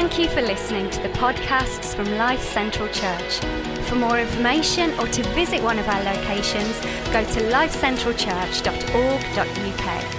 Thank you for listening to the podcasts from Life Central Church. For more information or to visit one of our locations, go to lifecentralchurch.org.uk.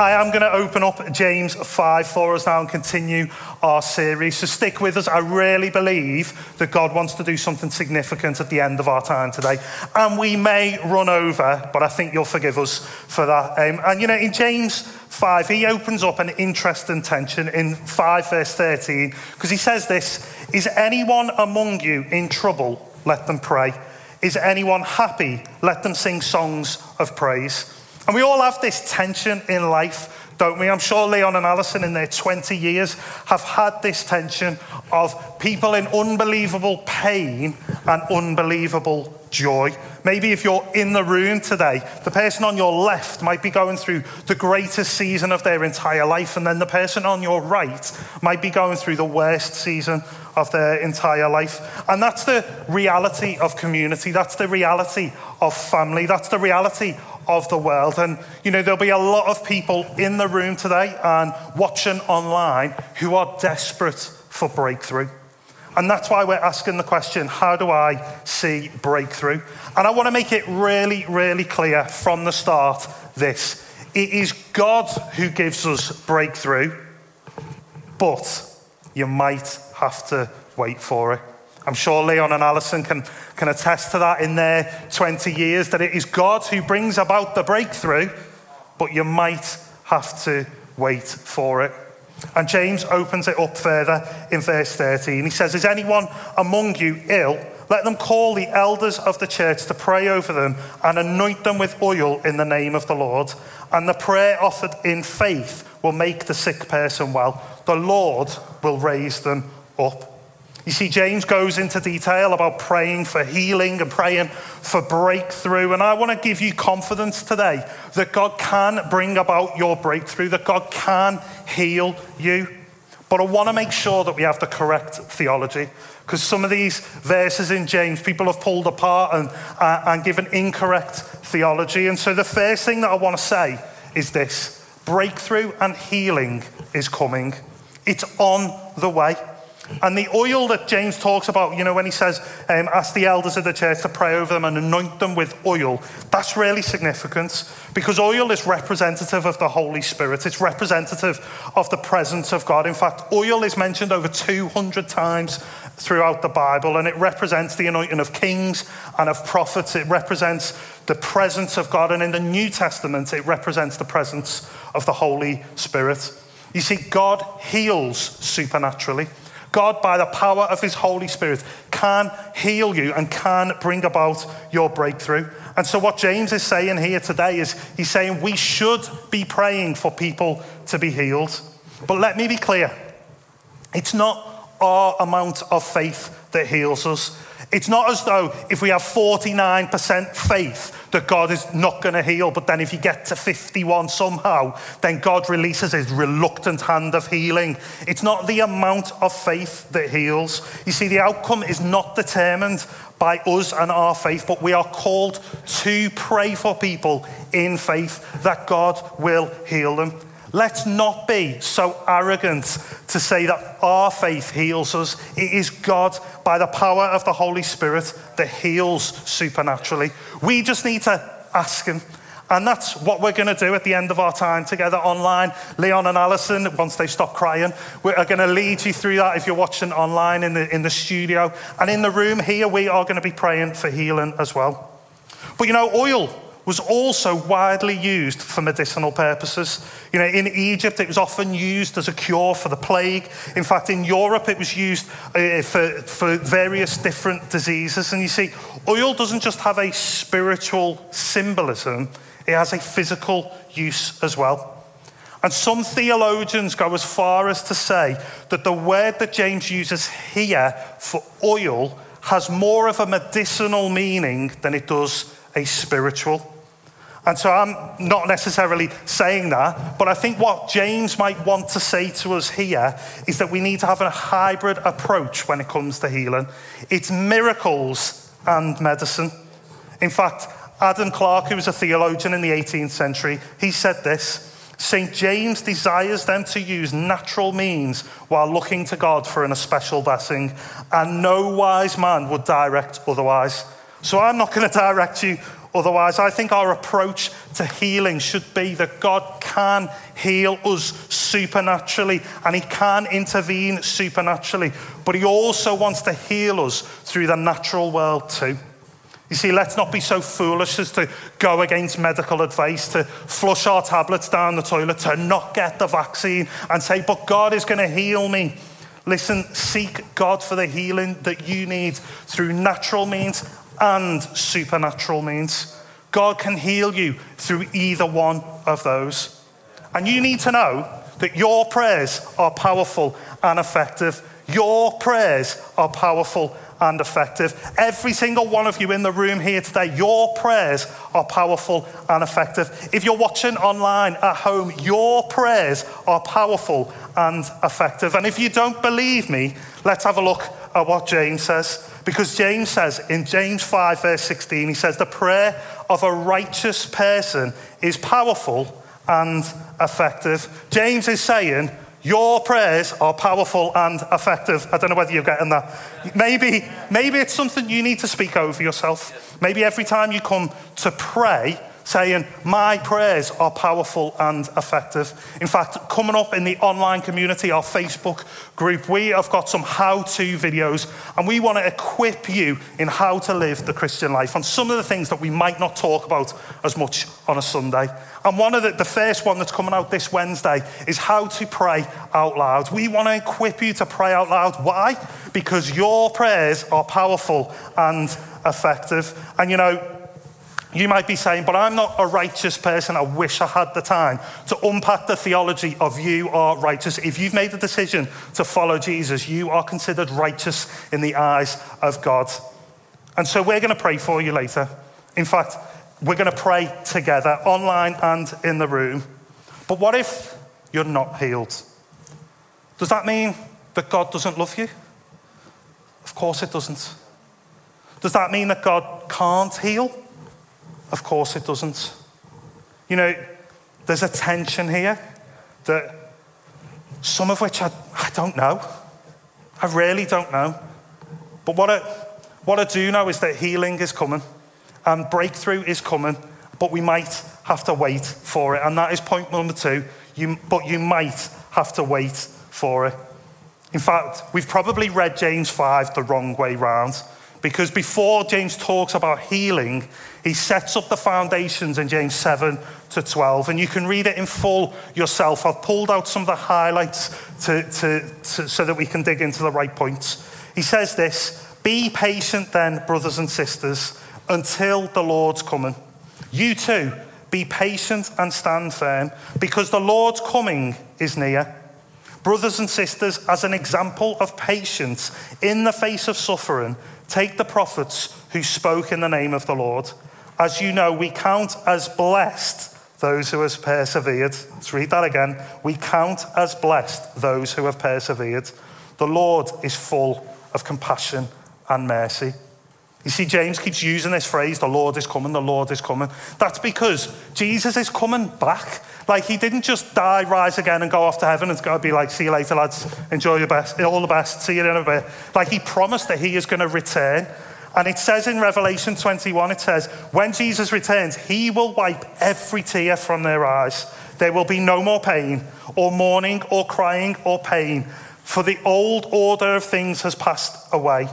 I am going to open up James 5 for us now and continue our series. So stick with us. I really believe that God wants to do something significant at the end of our time today. And we may run over, but I think you'll forgive us for that. Um, and you know, in James 5, he opens up an interesting tension in 5 verse 13 because he says this Is anyone among you in trouble? Let them pray. Is anyone happy? Let them sing songs of praise. And we all have this tension in life, don't we? I'm sure Leon and Alison, in their 20 years, have had this tension of people in unbelievable pain and unbelievable joy. Maybe if you're in the room today, the person on your left might be going through the greatest season of their entire life, and then the person on your right might be going through the worst season of their entire life. And that's the reality of community, that's the reality of family, that's the reality of the world. And, you know, there'll be a lot of people in the room today and watching online who are desperate for breakthrough. And that's why we're asking the question how do I see breakthrough? And I want to make it really, really clear from the start this it is God who gives us breakthrough, but you might have to wait for it. I'm sure Leon and Alison can, can attest to that in their 20 years, that it is God who brings about the breakthrough, but you might have to wait for it. And James opens it up further in verse 13. He says, Is anyone among you ill? Let them call the elders of the church to pray over them and anoint them with oil in the name of the Lord. And the prayer offered in faith will make the sick person well. The Lord will raise them up. You see, James goes into detail about praying for healing and praying for breakthrough. And I want to give you confidence today that God can bring about your breakthrough, that God can heal you. But I want to make sure that we have the correct theology. Because some of these verses in James, people have pulled apart and, uh, and given incorrect theology. And so the first thing that I want to say is this breakthrough and healing is coming, it's on the way. And the oil that James talks about, you know, when he says, um, ask the elders of the church to pray over them and anoint them with oil, that's really significant because oil is representative of the Holy Spirit. It's representative of the presence of God. In fact, oil is mentioned over 200 times throughout the Bible and it represents the anointing of kings and of prophets. It represents the presence of God. And in the New Testament, it represents the presence of the Holy Spirit. You see, God heals supernaturally. God, by the power of His Holy Spirit, can heal you and can bring about your breakthrough. And so, what James is saying here today is he's saying we should be praying for people to be healed. But let me be clear it's not our amount of faith that heals us. It's not as though if we have 49% faith that God is not going to heal, but then if you get to 51 somehow, then God releases his reluctant hand of healing. It's not the amount of faith that heals. You see, the outcome is not determined by us and our faith, but we are called to pray for people in faith that God will heal them. Let's not be so arrogant to say that our faith heals us. It is God, by the power of the Holy Spirit, that heals supernaturally. We just need to ask Him. And that's what we're going to do at the end of our time together online. Leon and Alison, once they stop crying, we are going to lead you through that if you're watching online in the, in the studio. And in the room here, we are going to be praying for healing as well. But you know, oil was also widely used for medicinal purposes. You know, in Egypt, it was often used as a cure for the plague. In fact, in Europe, it was used uh, for, for various different diseases. And you see, oil doesn't just have a spiritual symbolism, it has a physical use as well. And some theologians go as far as to say that the word that James uses here for oil has more of a medicinal meaning than it does a spiritual. And so I'm not necessarily saying that, but I think what James might want to say to us here is that we need to have a hybrid approach when it comes to healing. It's miracles and medicine. In fact, Adam Clarke, who was a theologian in the 18th century, he said this St. James desires them to use natural means while looking to God for an especial blessing, and no wise man would direct otherwise. So I'm not going to direct you otherwise. I think our approach to healing should be that God can heal us supernaturally and He can intervene supernaturally, but He also wants to heal us through the natural world too. You see, let's not be so foolish as to go against medical advice, to flush our tablets down the toilet, to not get the vaccine and say, but God is going to heal me. Listen, seek God for the healing that you need through natural means and supernatural means. God can heal you through either one of those. And you need to know that your prayers are powerful and effective. Your prayers are powerful and effective. Every single one of you in the room here today, your prayers are powerful and effective. If you're watching online at home, your prayers are powerful and effective. And if you don't believe me, let's have a look at what James says. Because James says in James 5, verse 16, he says, The prayer of a righteous person is powerful and effective. James is saying, your prayers are powerful and effective. I don't know whether you're getting that. Maybe, maybe it's something you need to speak over yourself. Maybe every time you come to pray, saying, My prayers are powerful and effective. In fact, coming up in the online community, our Facebook group, we have got some how to videos and we want to equip you in how to live the Christian life on some of the things that we might not talk about as much on a Sunday. And one of the, the first one that's coming out this Wednesday is how to pray out loud. We want to equip you to pray out loud. Why? Because your prayers are powerful and effective. And you know, you might be saying, but I'm not a righteous person. I wish I had the time to unpack the theology of you are righteous. If you've made the decision to follow Jesus, you are considered righteous in the eyes of God. And so we're going to pray for you later. In fact, we're going to pray together, online and in the room. But what if you're not healed? Does that mean that God doesn't love you? Of course it doesn't. Does that mean that God can't heal? Of course it doesn't. You know, there's a tension here that some of which I, I don't know. I really don't know. But what I, what I do know is that healing is coming and breakthrough is coming, but we might have to wait for it. And that is point number two. You, but you might have to wait for it. In fact, we've probably read James 5 the wrong way round. Because before James talks about healing, he sets up the foundations in James 7 to 12. And you can read it in full yourself. I've pulled out some of the highlights to, to, to, so that we can dig into the right points. He says this Be patient then, brothers and sisters, until the Lord's coming. You too, be patient and stand firm, because the Lord's coming is near. Brothers and sisters, as an example of patience in the face of suffering, Take the prophets who spoke in the name of the Lord. As you know, we count as blessed those who have persevered. Let's read that again. We count as blessed those who have persevered. The Lord is full of compassion and mercy. You see, James keeps using this phrase, the Lord is coming, the Lord is coming. That's because Jesus is coming back. Like, he didn't just die, rise again, and go off to heaven. It's to be like, see you later, lads. Enjoy your best, all the best. See you in a bit. Like, he promised that he is going to return. And it says in Revelation 21, it says, when Jesus returns, he will wipe every tear from their eyes. There will be no more pain, or mourning, or crying, or pain, for the old order of things has passed away.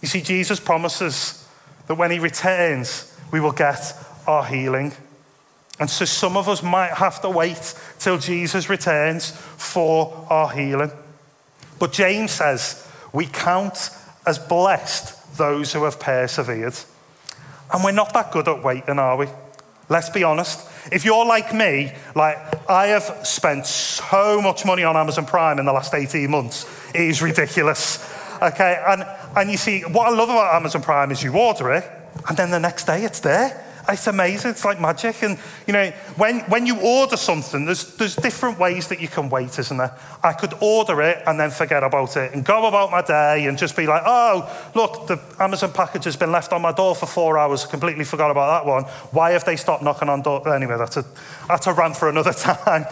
You see, Jesus promises that when he returns, we will get our healing. And so some of us might have to wait till Jesus returns for our healing. But James says we count as blessed those who have persevered. And we're not that good at waiting, are we? Let's be honest. If you're like me, like I have spent so much money on Amazon Prime in the last 18 months, it is ridiculous. Okay, and, and you see, what I love about Amazon Prime is you order it, and then the next day it's there. it's amazing. It's like magic. And, you know, when, when you order something, there's, there's different ways that you can wait, isn't there? I could order it and then forget about it and go about my day and just be like, oh, look, the Amazon package has been left on my door for four hours. Completely forgot about that one. Why have they stopped knocking on door? Anyway, that's a, that's a rant for another time.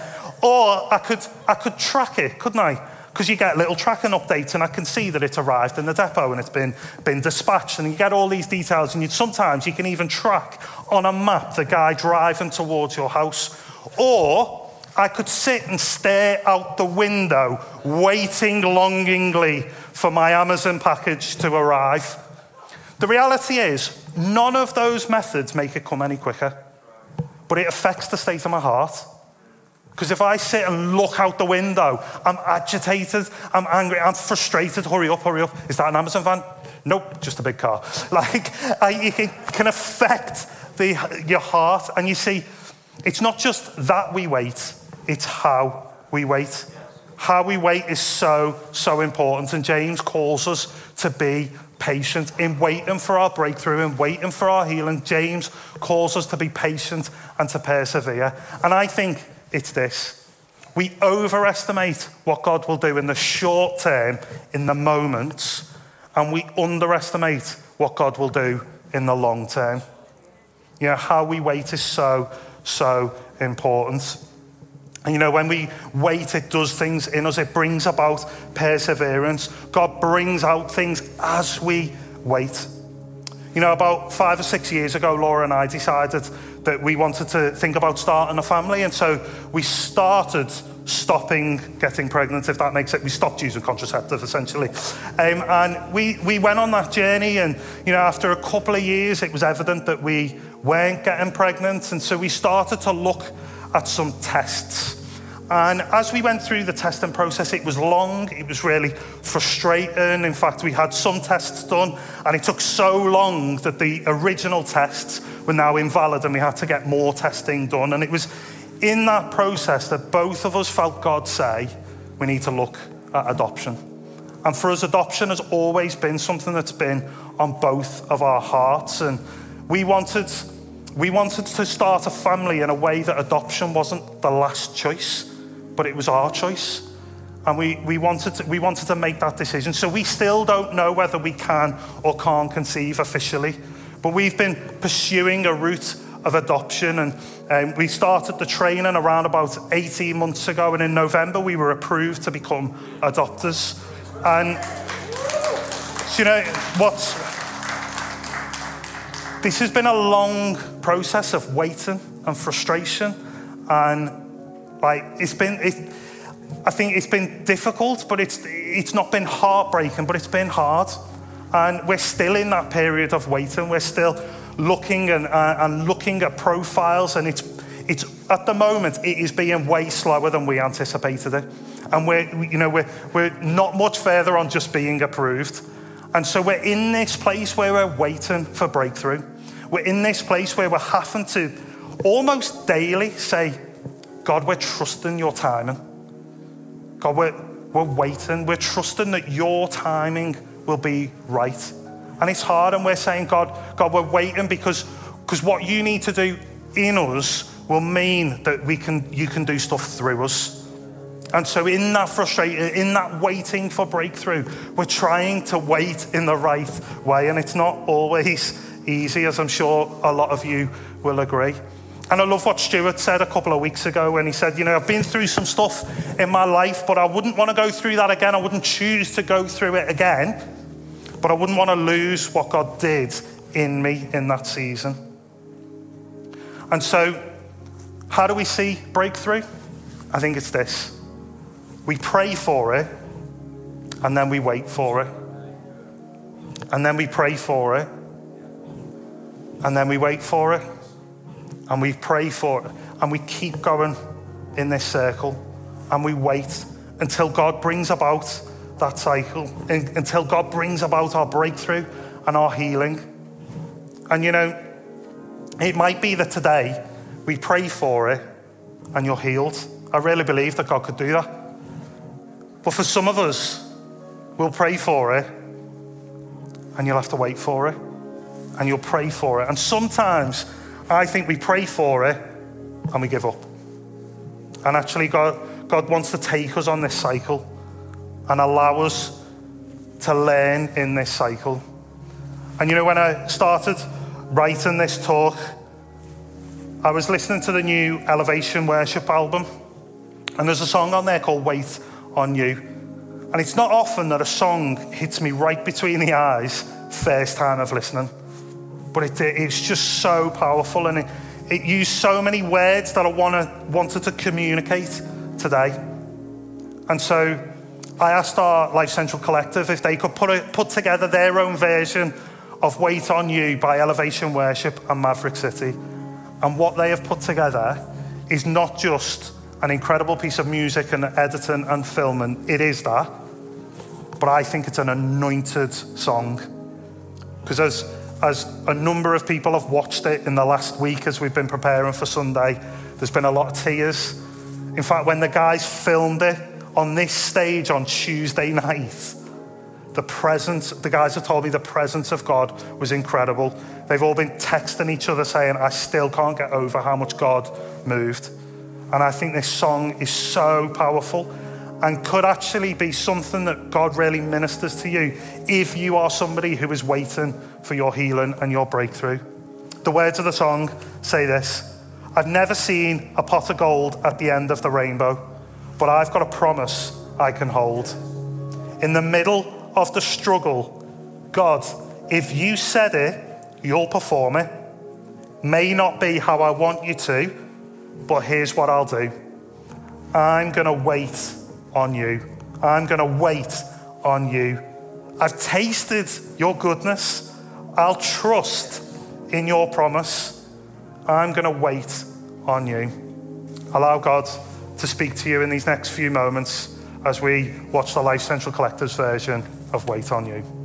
Or I could, I could track it, couldn't I? Because you get little tracking updates and I can see that it's arrived in the depot and it's been, been dispatched and you get all these details and you, sometimes you can even track on a map the guy driving towards your house. Or I could sit and stare out the window waiting longingly for my Amazon package to arrive. The reality is, none of those methods make it come any quicker, but it affects the state of my heart. Because if I sit and look out the window, I'm agitated, I'm angry, I'm frustrated. Hurry up, hurry up. Is that an Amazon van? Nope, just a big car. Like, it can affect the, your heart. And you see, it's not just that we wait, it's how we wait. How we wait is so, so important. And James calls us to be patient in waiting for our breakthrough in waiting for our healing. James calls us to be patient and to persevere. And I think it's this we overestimate what God will do in the short term, in the moments, and we underestimate what God will do in the long term. You know, how we wait is so, so important. And you know, when we wait, it does things in us, it brings about perseverance. God brings out things as we wait. You know, about five or six years ago, Laura and I decided that we wanted to think about starting a family. And so we started stopping getting pregnant, if that makes it. We stopped using contraceptive, essentially. Um, and we, we went on that journey. And, you know, after a couple of years, it was evident that we weren't getting pregnant. And so we started to look at some tests. And as we went through the testing process, it was long, it was really frustrating. In fact, we had some tests done, and it took so long that the original tests were now invalid, and we had to get more testing done. And it was in that process that both of us felt God say, we need to look at adoption. And for us, adoption has always been something that's been on both of our hearts. And we wanted, we wanted to start a family in a way that adoption wasn't the last choice but it was our choice. And we, we, wanted to, we wanted to make that decision. So we still don't know whether we can or can't conceive officially. But we've been pursuing a route of adoption. And um, we started the training around about 18 months ago. And in November, we were approved to become adopters. And, so, you know, what's. This has been a long process of waiting and frustration. And like it's been, it, I think it's been difficult, but it's it's not been heartbreaking, but it's been hard, and we're still in that period of waiting. We're still looking and uh, and looking at profiles, and it's it's at the moment it is being way slower than we anticipated it, and we're you know we're we're not much further on just being approved, and so we're in this place where we're waiting for breakthrough. We're in this place where we're having to almost daily say, God, we're trusting your timing. God, we're, we're waiting. We're trusting that your timing will be right. And it's hard, and we're saying, God, God, we're waiting because, because what you need to do in us will mean that we can, you can do stuff through us. And so, in that frustration, in that waiting for breakthrough, we're trying to wait in the right way. And it's not always easy, as I'm sure a lot of you will agree. And I love what Stuart said a couple of weeks ago when he said, You know, I've been through some stuff in my life, but I wouldn't want to go through that again. I wouldn't choose to go through it again, but I wouldn't want to lose what God did in me in that season. And so, how do we see breakthrough? I think it's this we pray for it, and then we wait for it. And then we pray for it, and then we wait for it and we pray for it and we keep going in this circle and we wait until God brings about that cycle, until God brings about our breakthrough and our healing. And you know, it might be that today we pray for it and you're healed. I really believe that God could do that. But for some of us, we'll pray for it and you'll have to wait for it and you'll pray for it. And sometimes I think we pray for it and we give up. And actually, God, God wants to take us on this cycle and allow us to learn in this cycle. And you know, when I started writing this talk, I was listening to the new Elevation Worship album, and there's a song on there called Wait on You. And it's not often that a song hits me right between the eyes first time of listening, but it, it's just so powerful and it, it used so many words that I wanna, wanted to communicate today. And so I asked our Life Central Collective if they could put, a, put together their own version of Wait on You by Elevation Worship and Maverick City. And what they have put together is not just an incredible piece of music and editing and filming, it is that. But I think it's an anointed song. Because as, as a number of people have watched it in the last week as we've been preparing for Sunday, there's been a lot of tears. In fact, when the guys filmed it on this stage on Tuesday night, the presence, the guys have told me the presence of God was incredible. They've all been texting each other saying, I still can't get over how much God moved. And I think this song is so powerful and could actually be something that God really ministers to you if you are somebody who is waiting for your healing and your breakthrough. The words of the song say this I've never seen a pot of gold at the end of the rainbow, but I've got a promise I can hold. In the middle of the struggle, God, if you said it, you'll perform it. May not be how I want you to, but here's what I'll do I'm going to wait on you. I'm going to wait on you. I've tasted your goodness. I'll trust in your promise. I'm going to wait on you. Allow God to speak to you in these next few moments as we watch the Life Central Collectives version of Wait on You.